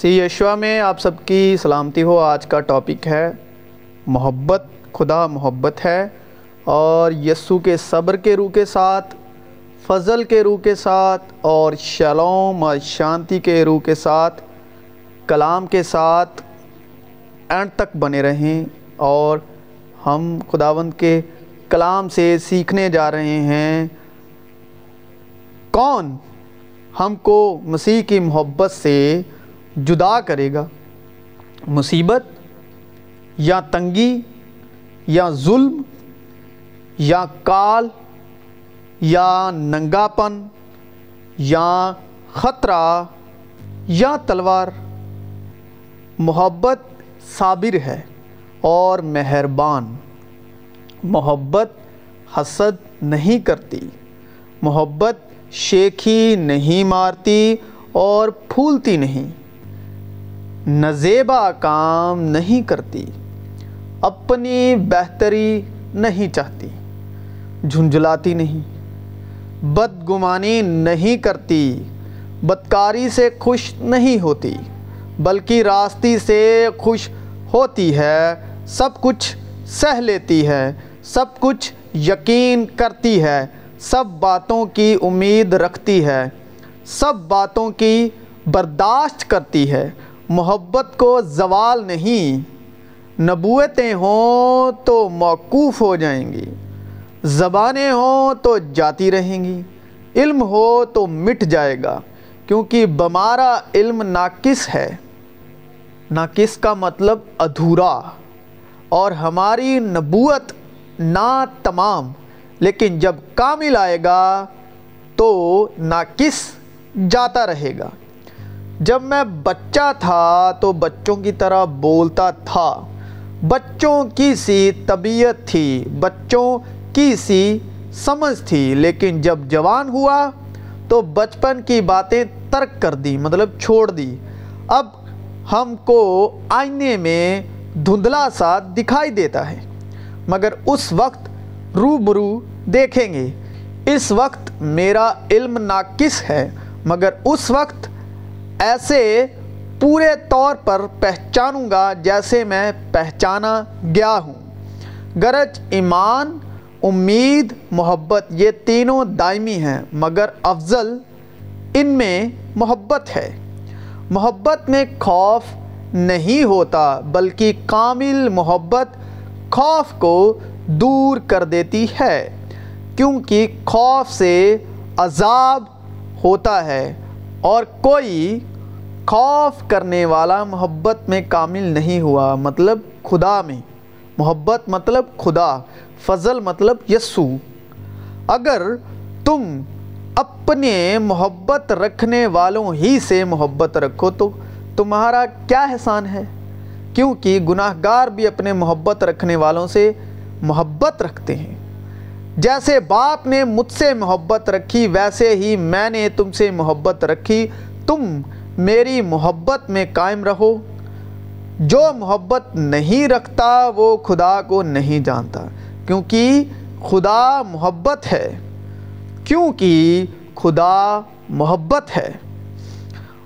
سی Yeshua میں آپ سب کی سلامتی ہو۔ آج کا ٹاپک ہے محبت، خدا محبت ہے۔ اور یسو کے صبر کے روح کے ساتھ، فضل کے روح کے ساتھ، اور شلوم اور شانتی کے روح کے ساتھ، کلام کے ساتھ اینڈ تک بنے رہیں۔ اور ہم خداوند کے کلام سے سیکھنے جا رہے ہیں۔ کون؟ ہم کو مسیح کی محبت سے جدا کرے گا۔ مصیبت یا تنگی یا ظلم یا کال یا ننگا پن یا خطرہ یا تلوار۔ محبت صابر ہے اور مہربان۔ محبت حسد نہیں کرتی۔ محبت شیخی نہیں مارتی اور پھولتی نہیں۔ نزیبا کام نہیں کرتی، اپنی بہتری نہیں چاہتی، جھنجھلاتی نہیں، بدگمانی نہیں کرتی، بدکاری سے خوش نہیں ہوتی، بلکہ راستی سے خوش ہوتی ہے، سب کچھ سہ لیتی ہے، سب کچھ یقین کرتی ہے، سب باتوں کی امید رکھتی ہے، سب باتوں کی برداشت کرتی ہے محبت کو زوال نہیں، نبوتیں ہوں تو موقوف ہو جائیں گی، زبانیں ہوں تو جاتی رہیں گی، علم ہو تو مٹ جائے گا، کیونکہ بمارا علم ناقص ہے۔ ناقص کا مطلب ادھورا، اور ہماری نبوت نا تمام لیکن جب کامل آئے گا تو ناقص جاتا رہے گا۔ جب میں بچہ تھا تو بچوں کی طرح بولتا تھا۔ بچوں کی سی طبیعت تھی، بچوں کی سی سمجھ تھی۔ لیکن جب جوان ہوا تو بچپن کی باتیں ترک کر دی مطلب چھوڑ دی۔ اب ہم کو آئینے میں دھندلا سا دکھائی دیتا ہے۔ مگر اس وقت روبرو دیکھیں گے۔ اس وقت میرا علم ناقص ہے، مگر اس وقت ایسے پورے طور پر پہچانوں گا جیسے میں پہچانا گیا ہوں۔ گرج، ایمان، امید، محبت، یہ تینوں دائمی ہیں، مگر افضل ان میں محبت ہے۔ محبت میں خوف نہیں ہوتا، بلکہ کامل محبت خوف کو دور کر دیتی ہے، کیونکہ خوف سے عذاب ہوتا ہے۔ اور کوئی خوف کرنے والا محبت میں کامل نہیں ہوا مطلب خدا میں۔ محبت مطلب خدا، فضل مطلب یسو۔ اگر تم اپنے محبت رکھنے والوں ہی سے محبت رکھو تو تمہارا کیا احسان ہے؟ کیونکہ گناہ گار بھی اپنے محبت رکھنے والوں سے محبت رکھتے ہیں۔ جیسے باپ نے مجھ سے محبت رکھی، ویسے ہی میں نے تم سے محبت رکھی۔ تم میری محبت میں قائم رہو۔ جو محبت نہیں رکھتا، وہ خدا کو نہیں جانتا۔ کیونکہ خدا محبت ہے۔ کیونکہ خدا محبت ہے۔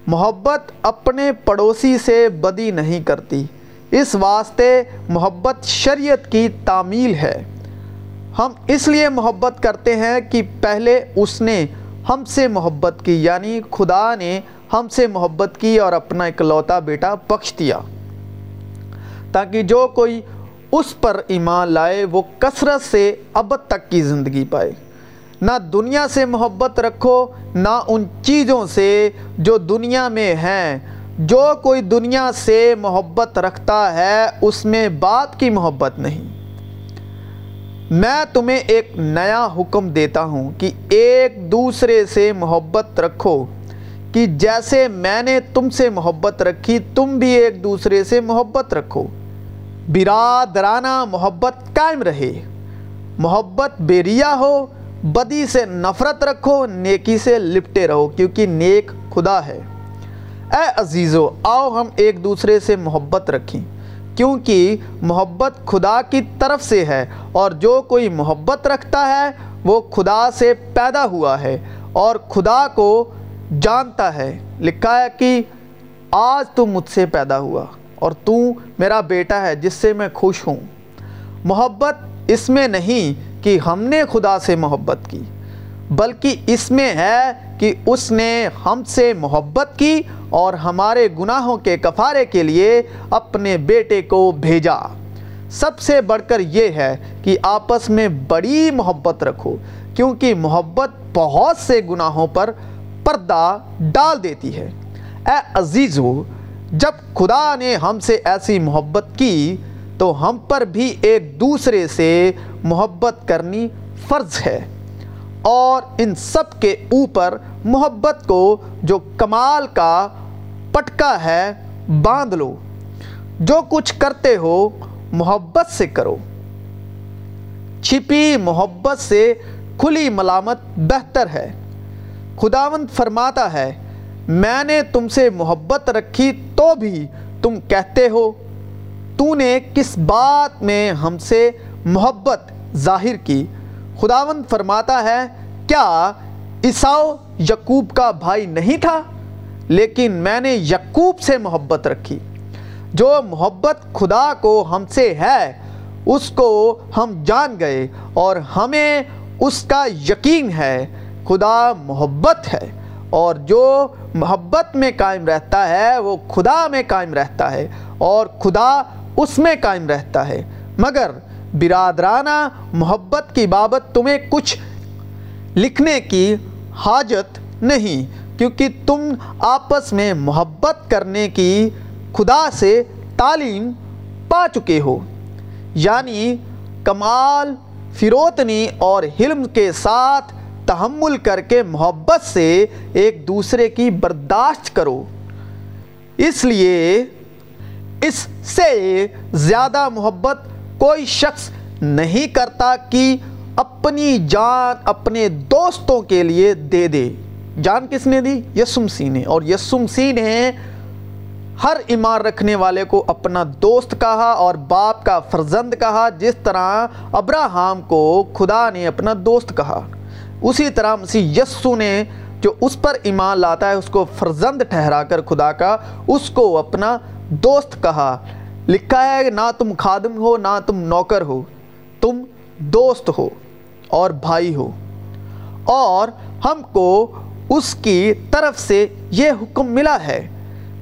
محبت اپنے پڑوسی سے بدی نہیں کرتی۔ اس واسطے محبت شریعت کی تعمیل ہے۔ ہم اس لیے محبت کرتے ہیں کہ پہلے اس نے ہم سے محبت کی یعنی خدا نے ہم سے محبت کی اور اپنا اکلوتا بیٹا بخش دیا۔ تاکہ جو کوئی اس پر ایمان لائے، وہ کثرت سے ابد تک کی زندگی پائے۔ نہ دنیا سے محبت رکھو، نہ ان چیزوں سے جو دنیا میں ہیں۔ جو کوئی دنیا سے محبت رکھتا ہے، اس میں بات کی محبت نہیں۔ میں تمہیں ایک نیا حکم دیتا ہوں کہ ایک دوسرے سے محبت رکھو کہ جیسے میں نے تم سے محبت رکھی، تم بھی ایک دوسرے سے محبت رکھو۔ برادرانہ محبت قائم رہے۔ محبت بیریا ہو، بدی سے نفرت رکھو، نیکی سے لپٹے رہو، کیونکہ نیک خدا ہے۔ اے عزیزو، آؤ ہم ایک دوسرے سے محبت رکھیں۔ کیونکہ محبت خدا کی طرف سے ہے اور جو کوئی محبت رکھتا ہے وہ خدا سے پیدا ہوا ہے اور خدا کو جانتا ہے۔ لکھا ہے کہ آج تو مجھ سے پیدا ہوا اور تو میرا بیٹا ہے جس سے میں خوش ہوں۔ محبت اس میں نہیں کہ ہم نے خدا سے محبت کی، بلکہ اس میں ہے کہ اس نے ہم سے محبت کی اور ہمارے گناہوں کے کفارے کے لیے اپنے بیٹے کو بھیجا۔ سب سے بڑھ کر یہ ہے کہ آپس میں بڑی محبت رکھو، کیونکہ محبت بہت سے گناہوں پر پردہ ڈال دیتی ہے۔ اے عزیزو، جب خدا نے ہم سے ایسی محبت کی، تو ہم پر بھی ایک دوسرے سے محبت کرنی فرض ہے۔ اور ان سب کے اوپر محبت کو جو کمال کا پٹکا ہے، باندھ لو۔ جو کچھ کرتے ہو، محبت سے کرو۔ چھپی محبت سے کھلی ملامت بہتر ہے۔ خداوند فرماتا ہے، میں نے تم سے محبت رکھی تو بھی تم کہتے ہو، تو نے کس بات میں ہم سے محبت ظاہر کی؟ خداوند فرماتا ہے، کیا عیساؤ یقوب کا بھائی نہیں تھا؟ لیکن میں نے یقوب سے محبت رکھی۔ جو محبت خدا کو ہم سے ہے، اس کو ہم جان گئے اور ہمیں اس کا یقین ہے۔ خدا محبت ہے اور جو محبت میں قائم رہتا ہے، وہ خدا میں قائم رہتا ہے اور خدا اس میں قائم رہتا ہے۔ مگر برادرانہ محبت کی بابت تمہیں کچھ لکھنے کی حاجت نہیں، کیونکہ تم آپس میں محبت کرنے کی خدا سے تعلیم پا چکے ہو۔ یعنی کمال، فروتنی اور حلم کے ساتھ تحمل کر کے محبت سے ایک دوسرے کی برداشت کرو۔ اس لیے اس سے زیادہ محبت کوئی شخص نہیں کرتا کہ اپنی جان اپنے دوستوں کے لیے دے دے۔ جان کس نے دی؟ یسم سی نے۔ اور یسم سی نے ہر ایمان رکھنے والے کو اپنا دوست کہا اور باپ کا فرزند کہا، جس طرح ابراہم کو خدا نے اپنا دوست کہا۔ اسی طرح مسیح یسو نے جو اس پر ایمان لاتا ہے، اس کو فرزند ٹھہرا کر خدا کا، اس کو اپنا دوست کہا۔ لکھا ہے نہ تم خادم ہو، نہ تم نوکر ہو، تم دوست ہو اور بھائی ہو۔ اور ہم کو اس کی طرف سے یہ حکم ملا ہے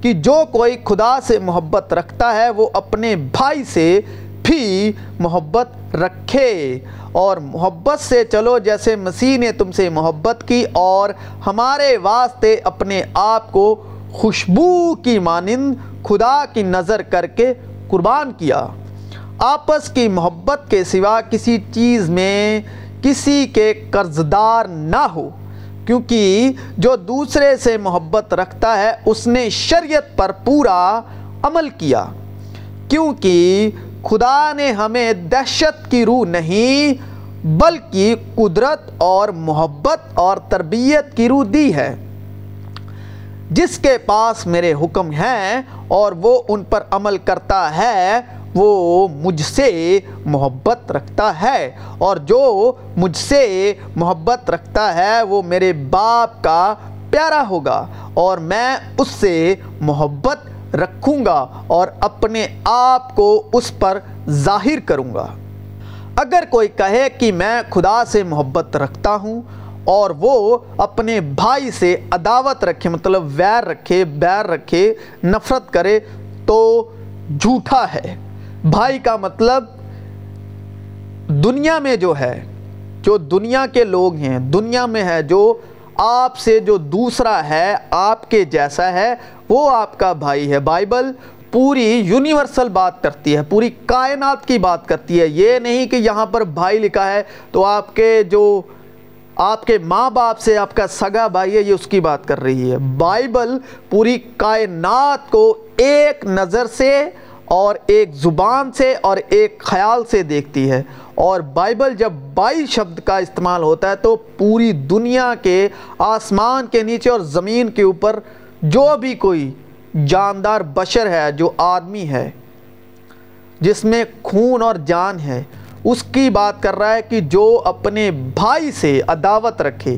کہ جو کوئی خدا سے محبت رکھتا ہے، وہ اپنے بھائی سے بھی محبت رکھے۔ اور محبت سے چلو، جیسے مسیح نے تم سے محبت کی اور ہمارے واسطے اپنے آپ کو خوشبو کی مانند خدا کی نظر کر کے قربان کیا، آپس کی محبت کے سوا کسی چیز میں کسی کے قرضدار نہ ہو، کیونکہ جو دوسرے سے محبت رکھتا ہے، اس نے شریعت پر پورا عمل کیا۔ کیونکہ خدا نے ہمیں دہشت کی روح نہیں، بلکہ قدرت اور محبت اور تربیت کی روح دی ہے۔ جس کے پاس میرے حکم ہیں اور وہ ان پر عمل کرتا ہے، وہ مجھ سے محبت رکھتا ہے۔ اور جو مجھ سے محبت رکھتا ہے، وہ میرے باپ کا پیارا ہوگا اور میں اس سے محبت رکھوں گا اور اپنے آپ کو اس پر ظاہر کروں گا اگر کوئی کہے کہ میں خدا سے محبت رکھتا ہوں اور وہ اپنے بھائی سے عداوت رکھے مطلب ویر رکھے، بیر رکھے، نفرت کرے تو جھوٹا ہے۔ بھائی کا مطلب دنیا میں جو ہے، جو دنیا کے لوگ ہیں، دنیا میں ہے جو آپ سے جو دوسرا ہے، آپ کے جیسا ہے، وہ آپ کا بھائی ہے۔ بائبل پوری یونیورسل بات کرتی ہے، پوری کائنات کی بات کرتی ہے۔ یہ نہیں کہ یہاں پر بھائی لکھا ہے تو آپ کے جو آپ کے ماں باپ سے آپ کا سگا بھائی ہے، یہ اس کی بات کر رہی ہے۔ بائبل پوری کائنات کو ایک نظر سے اور ایک زبان سے اور ایک خیال سے دیکھتی ہے۔ اور بائبل جب بائی شبد کا استعمال ہوتا ہے تو پوری دنیا کے آسمان کے نیچے اور زمین کے اوپر جو بھی کوئی جاندار بشر ہے، جو آدمی ہے، جس میں خون اور جان ہے اس کی بات کر رہا ہے کہ جو اپنے بھائی سے عداوت رکھے۔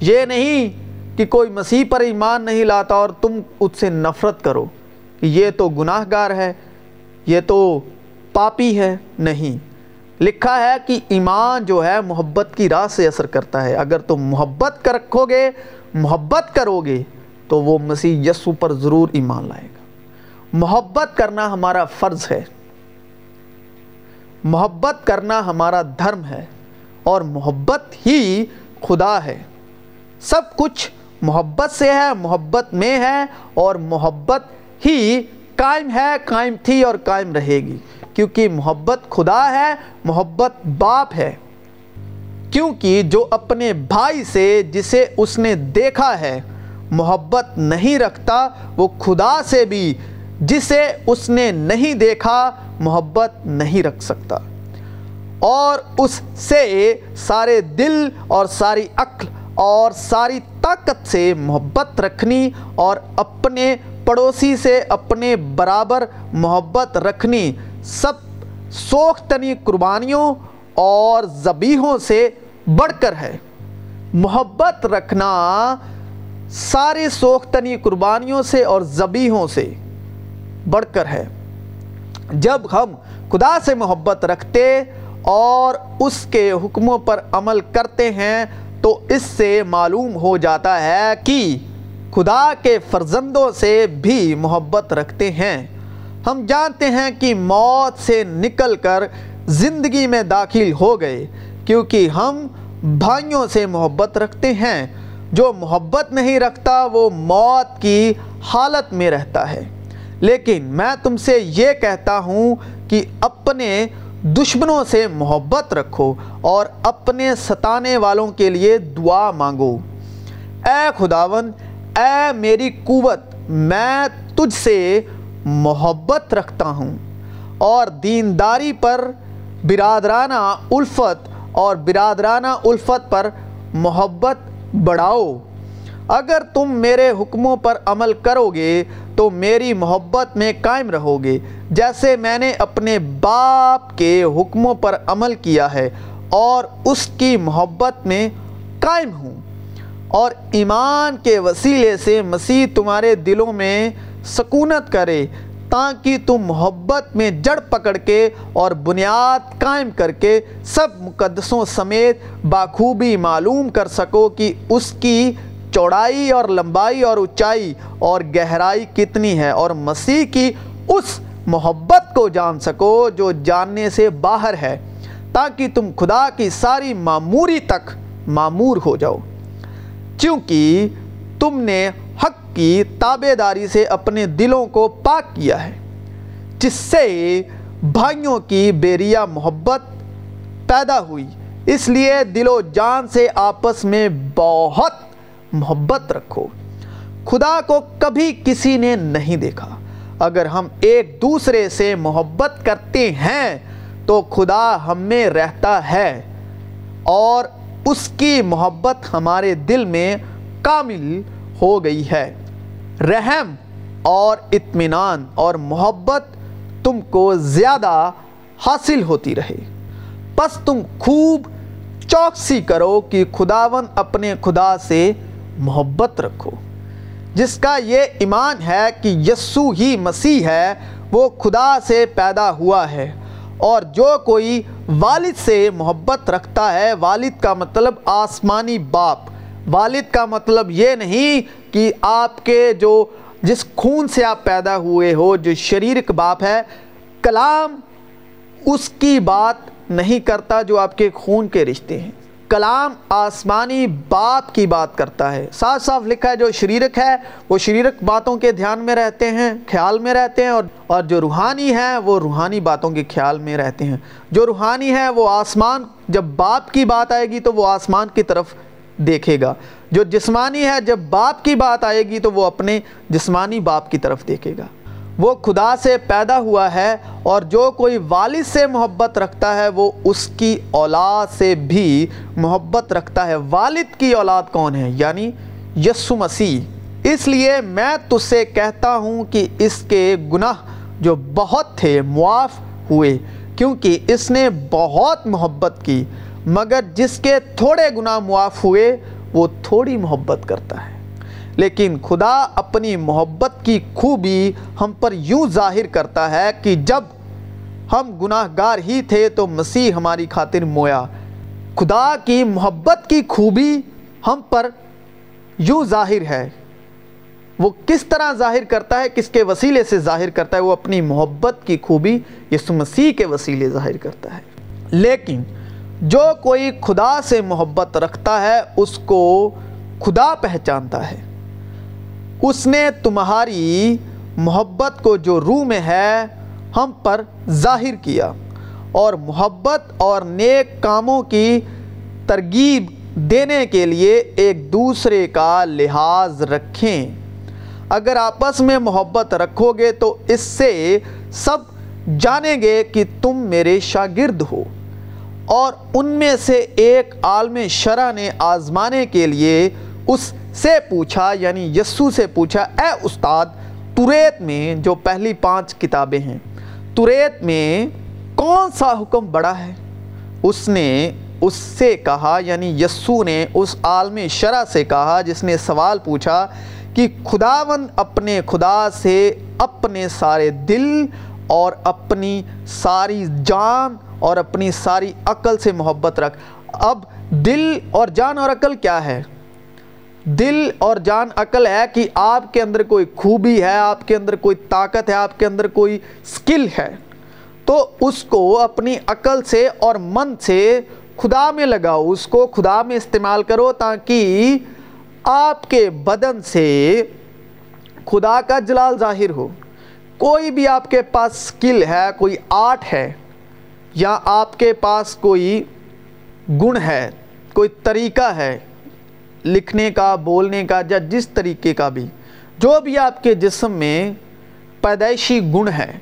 یہ نہیں کہ کوئی مسیح پر ایمان نہیں لاتا اور تم اس سے نفرت کرو۔ کہ یہ تو گناہ گار ہے، یہ تو پاپی ہے، نہیں۔ لکھا ہے کہ ایمان جو ہے محبت کی راہ سے اثر کرتا ہے۔ اگر تم محبت کر رکھو گے، محبت کرو گے، تو وہ مسیح یسو پر ضرور ایمان لائے گا۔ محبت کرنا ہمارا فرض ہے۔ محبت کرنا ہمارا دھرم ہے اور محبت ہی خدا ہے۔ سب کچھ محبت سے ہے، محبت میں ہے اور محبت ہی قائم ہے، قائم تھی اور قائم رہے گی۔ کیونکہ محبت خدا ہے، محبت باپ ہے۔ کیونکہ جو اپنے بھائی سے جسے اس نے دیکھا ہے، محبت نہیں رکھتا، وہ خدا سے بھی جسے اس نے نہیں دیکھا، محبت نہیں رکھ سکتا۔ اور اس سے سارے دل اور ساری عقل اور ساری طاقت سے محبت رکھنی اور اپنے پڑوسی سے اپنے برابر محبت رکھنی، سب سوختنی قربانیوں اور زبیحوں سے بڑھ کر ہے۔ محبت رکھنا سارے سوختنی قربانیوں سے اور زبیحوں سے۔ بڑھ کر ہے۔ جب ہم خدا سے محبت رکھتے اور اس کے حکموں پر عمل کرتے ہیں تو اس سے معلوم ہو جاتا ہے کہ خدا کے فرزندوں سے بھی محبت رکھتے ہیں۔ ہم جانتے ہیں کہ موت سے نکل کر زندگی میں داخل ہو گئے، کیونکہ ہم بھائیوں سے محبت رکھتے ہیں۔ جو محبت نہیں رکھتا وہ موت کی حالت میں رہتا ہے۔ لیکن میں تم سے یہ کہتا ہوں کہ اپنے دشمنوں سے محبت رکھو اور اپنے ستانے والوں کے لیے دعا مانگو۔ اے خداون، اے میری قوت، میں تجھ سے محبت رکھتا ہوں اور دینداری پر برادرانہ الفت اور برادرانہ الفت پر محبت بڑھاؤ۔ اگر تم میرے حکموں پر عمل کرو گے تو میری محبت میں قائم رہو گے جیسے میں نے اپنے باپ کے حکموں پر عمل کیا ہے اور اس کی محبت میں قائم ہوں۔ اور ایمان کے وسیلے سے مسیح تمہارے دلوں میں سکونت کرے، تاکہ تم محبت میں جڑ پکڑ کے اور بنیاد قائم کر کے سب مقدسوں سمیت باخوبی معلوم کر سکو کہ اس کی چوڑائی اور لمبائی اور اونچائی اور گہرائی کتنی ہے اور مسیح کی اس محبت کو جان سکو جو جاننے سے باہر ہے، تاکہ تم خدا کی ساری معموری تک معمور ہو جاؤ۔ چونکہ تم نے حق کی تابے داری سے اپنے دلوں کو پاک کیا ہے، جس سے بھائیوں کی بیریا محبت پیدا ہوئی۔ اس لیے دل و جان سے آپس میں بہت محبت رکھو۔ خدا کو کبھی کسی نے نہیں دیکھا۔ اگر ہم ایک دوسرے سے محبت کرتے ہیں تو خدا ہم میں رہتا ہے اور اس کی محبت ہمارے دل میں کامل ہو گئی ہے۔ رحم اور اطمینان اور محبت تم کو زیادہ حاصل ہوتی رہے۔ پس تم خوب چوکسی کرو کہ خداون اپنے خدا سے محبت رکھو۔ جس کا یہ ایمان ہے کہ یسو ہی مسیح ہے، وہ خدا سے پیدا ہوا ہے۔ اور جو کوئی والد سے محبت رکھتا ہے، والد کا مطلب آسمانی باپ۔ والد کا مطلب یہ نہیں کہ آپ کے جو جس خون سے آپ پیدا ہوئے ہو، جو شریرک باپ ہے، کلام اس کی بات نہیں کرتا جو آپ کے خون کے رشتے ہیں۔ کلام آسمانی باپ کی بات کرتا ہے۔ صاف صاف لکھا ہے جو شریرک ہے، وہ شریرک باتوں کے دھیان میں رہتے ہیں، خیال میں رہتے ہیں اور اور جو روحانی ہے، وہ روحانی باتوں کے خیال میں رہتے ہیں۔ جو روحانی ہے، وہ آسمان، جب باپ کی بات آئے گی تو وہ آسمان کی طرف دیکھے گا۔ جو جسمانی ہے، جب باپ کی بات آئے گی تو وہ اپنے جسمانی باپ کی طرف دیکھے گا۔ وہ خدا سے پیدا ہوا ہے اور جو کوئی والد سے محبت رکھتا ہے وہ اس کی اولاد سے بھی محبت رکھتا ہے۔ والد کی اولاد کون ہے؟ یعنی یسو مسیح۔ اس لیے میں تجھ سے کہتا ہوں کہ اس کے گناہ جو بہت تھے معاف ہوئے، کیونکہ اس نے بہت محبت کی۔ مگر جس کے تھوڑے گناہ معاف ہوئے، وہ تھوڑی محبت کرتا ہے۔ لیکن خدا اپنی محبت کی خوبی ہم پر یوں ظاہر کرتا ہے کہ جب ہم گناہ گار ہی تھے تو مسیح ہماری خاطر مویا۔ خدا کی محبت کی خوبی ہم پر یوں ظاہر ہے۔ وہ کس طرح ظاہر کرتا ہے، کس کے وسیلے سے ظاہر کرتا ہے، وہ اپنی محبت کی خوبی یسو مسیح کے وسیلے ظاہر کرتا ہے۔ لیکن جو کوئی خدا سے محبت رکھتا ہے، اس کو خدا پہچانتا ہے۔ اس نے تمہاری محبت کو جو روح میں ہے، ہم پر ظاہر کیا۔ اور محبت اور نیک کاموں کی ترغیب دینے کے لیے ایک دوسرے کا لحاظ رکھیں۔ اگر آپس میں محبت رکھو گے تو اس سے سب جانیں گے کہ تم میرے شاگرد ہو۔ اور ان میں سے ایک عالم شرح نے آزمانے کے لیے اس سے پوچھا یعنی یسو سے پوچھا، اے استاد توریت میں جو پہلی پانچ کتابیں ہیں توریت میں کون سا حکم بڑا ہے؟ اس نے اس سے کہا یعنی یسو نے اس عالم شرح سے کہا، جس نے سوال پوچھا کہ خداون اپنے خدا سے اپنے سارے دل اور اپنی ساری جان اور اپنی ساری عقل سے محبت رکھ۔ اب دل اور جان اور عقل کیا ہے؟ دل اور جان عقل ہے کہ آپ کے اندر کوئی خوبی ہے، آپ کے اندر کوئی طاقت ہے، آپ کے اندر کوئی سکل ہے۔ تو اس کو اپنی عقل سے اور من سے خدا میں لگاؤ، اس کو خدا میں استعمال کرو تاکہ آپ کے بدن سے خدا کا جلال ظاہر ہو۔ کوئی بھی آپ کے پاس سکل ہے، کوئی آرٹ ہے یا آپ کے پاس کوئی گن ہے، کوئی طریقہ ہے لکھنے کا، بولنے کا یا جس طریقے کا بھی، جو بھی آپ کے جسم میں پیدائشی گن ہے،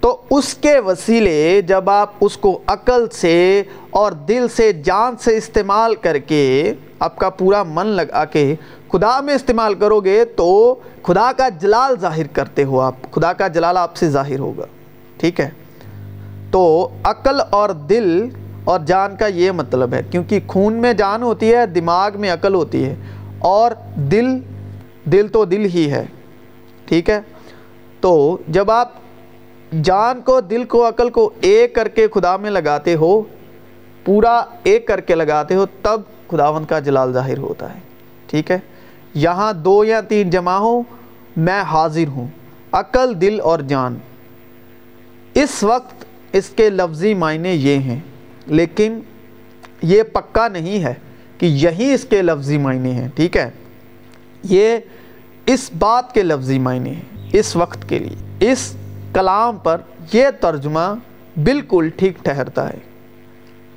تو اس کے وسیلے جب آپ اس کو عقل سے اور دل سے، جان سے استعمال کر کے آپ کا پورا من لگا کے خدا میں استعمال کرو گے، تو خدا کا جلال ظاہر کرتے ہو آپ۔ خدا کا جلال آپ سے ظاہر ہوگا۔ ٹھیک ہے؟ تو عقل اور دل اور جان کا یہ مطلب ہے، کیونکہ خون میں جان ہوتی ہے، دماغ میں عقل ہوتی ہے، اور دل دل تو دل ہی ہے، ٹھیک ہے؟ تو جب آپ جان کو، دل کو، عقل کو ایک کر کے خدا میں لگاتے ہو، پورا ایک کر کے لگاتے ہو، تب خداوند کا جلال ظاہر ہوتا ہے، ٹھیک ہے؟ یہاں دو یا تین جمع ہو میں حاضر ہوں، عقل، دل اور جان۔ اس وقت اس کے لفظی معنی یہ ہیں۔ لیکن یہ پکا نہیں ہے کہ یہی اس کے لفظی معنی ہیں، ٹھیک ہے؟ یہ اس بات کے لفظی معنی ہیں، اس وقت کے لیے، اس کلام پر یہ ترجمہ بالکل ٹھیک ٹھہرتا ہے۔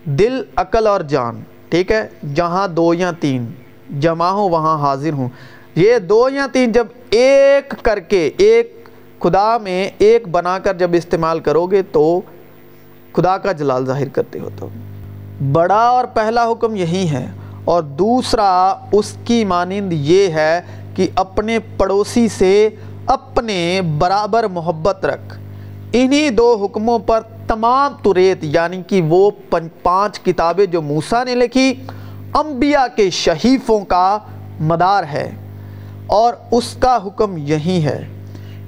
دل، عقل اور جان، ٹھیک ہے؟ جہاں دو یا تین، جمع ہوں، وہاں حاضر ہوں۔ یہ دو یا تین جب ایک کر کے، ایک خدا میں ایک بنا کر جب استعمال کرو گے تو خدا کا جلال ظاہر کرتے ہو تو۔ بڑا اور پہلا حکم یہی ہے اور دوسرا اس کی مانند یہ ہے کہ اپنے پڑوسی سے اپنے برابر محبت رکھ۔ انہی دو حکموں پر تمام توریت یعنی کہ وہ پانچ کتابیں جو موسیٰ نے لکھی، انبیاء کے شہیفوں کا مدار ہے۔ اور اس کا حکم یہی ہے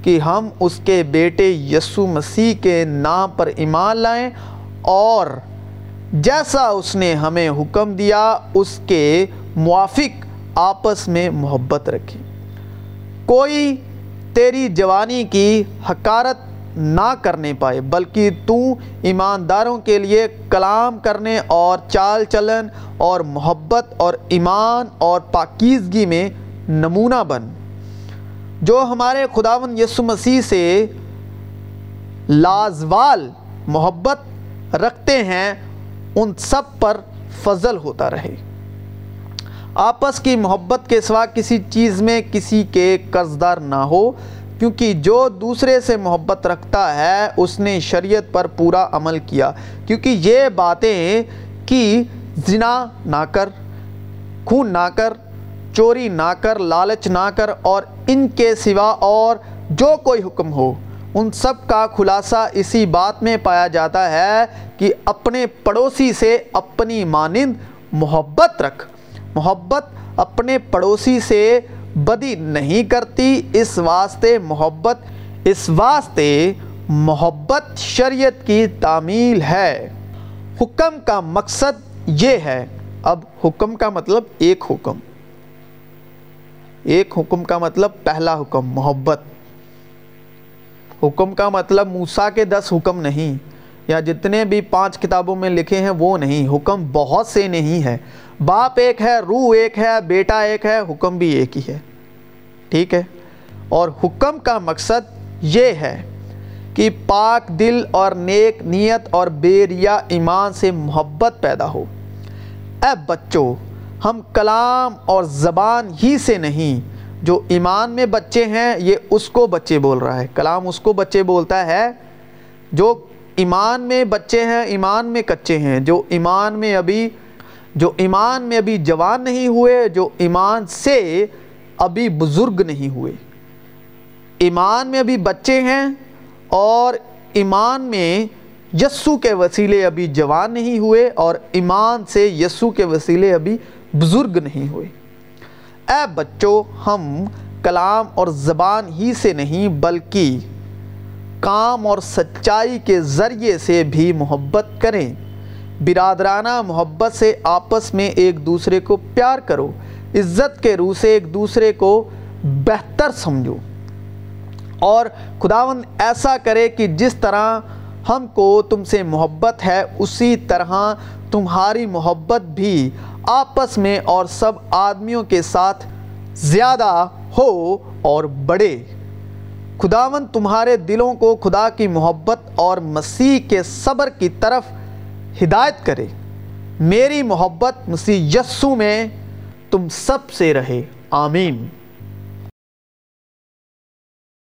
کہ ہم اس کے بیٹے یسو مسیح کے نام پر ایمان لائیں اور جیسا اس نے ہمیں حکم دیا، اس کے موافق آپس میں محبت رکھیں۔ کوئی تیری جوانی کی حکارت نہ کرنے پائے، بلکہ تو ایمانداروں کے لیے کلام کرنے اور چال چلن اور محبت اور ایمان اور پاکیزگی میں نمونہ بن۔ جو ہمارے خداون یسو مسیح سے لازوال محبت رکھتے ہیں، ان سب پر فضل ہوتا رہے۔ آپس کی محبت کے سوا کسی چیز میں کسی کے قرضدار نہ ہو، کیونکہ جو دوسرے سے محبت رکھتا ہے، اس نے شریعت پر پورا عمل کیا۔ کیونکہ یہ باتیں کہ زنا نہ کر، خون نہ کر چوری نہ کر، لالچ نہ کر اور ان کے سوا اور جو کوئی حکم ہو۔ ان سب کا خلاصہ اسی بات میں پایا جاتا ہے کہ اپنے پڑوسی سے اپنی مانند محبت رکھ۔ محبت اپنے پڑوسی سے بدی نہیں کرتی۔ اس واسطے محبت، اس واسطے محبت شریعت کی تعمیل ہے۔ حکم کا مقصد یہ ہے۔ اب حکم کا مطلب ایک حکم۔ ایک حکم کا مطلب پہلا حکم، محبت۔ حکم کا مطلب موسیٰ کے دس حکم نہیں، یا جتنے بھی پانچ کتابوں میں لکھے ہیں وہ نہیں۔ حکم بہت سے نہیں ہے۔ باپ ایک ہے، روح ایک ہے، بیٹا ایک ہے، حکم بھی ایک ہی ہے۔ ٹھیک ہے؟ اور حکم کا مقصد یہ ہے کہ پاک دل اور نیک نیت اور بے ریا ایمان سے محبت پیدا ہو۔ اے بچوں ہم کلام اور زبان ہی سے نہیں، جو ایمان میں بچے ہیں، یہ اس کو بچے بول رہا ہے۔ کلام اس کو بچے بولتا ہے جو ایمان میں بچے ہیں، ایمان میں کچے ہیں۔ جو ایمان میں ابھی، جو ایمان میں ابھی جوان نہیں ہوئے، جو ایمان سے ابھی بزرگ نہیں ہوئے۔ ایمان میں ابھی بچے ہیں اور ایمان میں یسو کے وسیلے ابھی جوان نہیں ہوئے اور ایمان سے یسو کے وسیلے ابھی بزرگ نہیں ہوئے۔ اے بچوں، ہم کلام اور زبان ہی سے نہیں، بلکہ کام اور سچائی کے ذریعے سے بھی محبت کریں۔ برادرانہ محبت سے آپس میں ایک دوسرے کو پیار کرو۔ عزت کے روح سے ایک دوسرے کو بہتر سمجھو۔ اور خداوند ایسا کرے کہ جس طرح ہم کو تم سے محبت ہے، اسی طرح تمہاری محبت بھی آپس میں اور سب آدمیوں کے ساتھ زیادہ ہو اور بڑھے۔ خداون تمہارے دلوں کو خدا کی محبت اور مسیح کے صبر کی طرف ہدایت کرے۔ میری محبت مسیح یسو میں تم سب سے رہے۔ آمین۔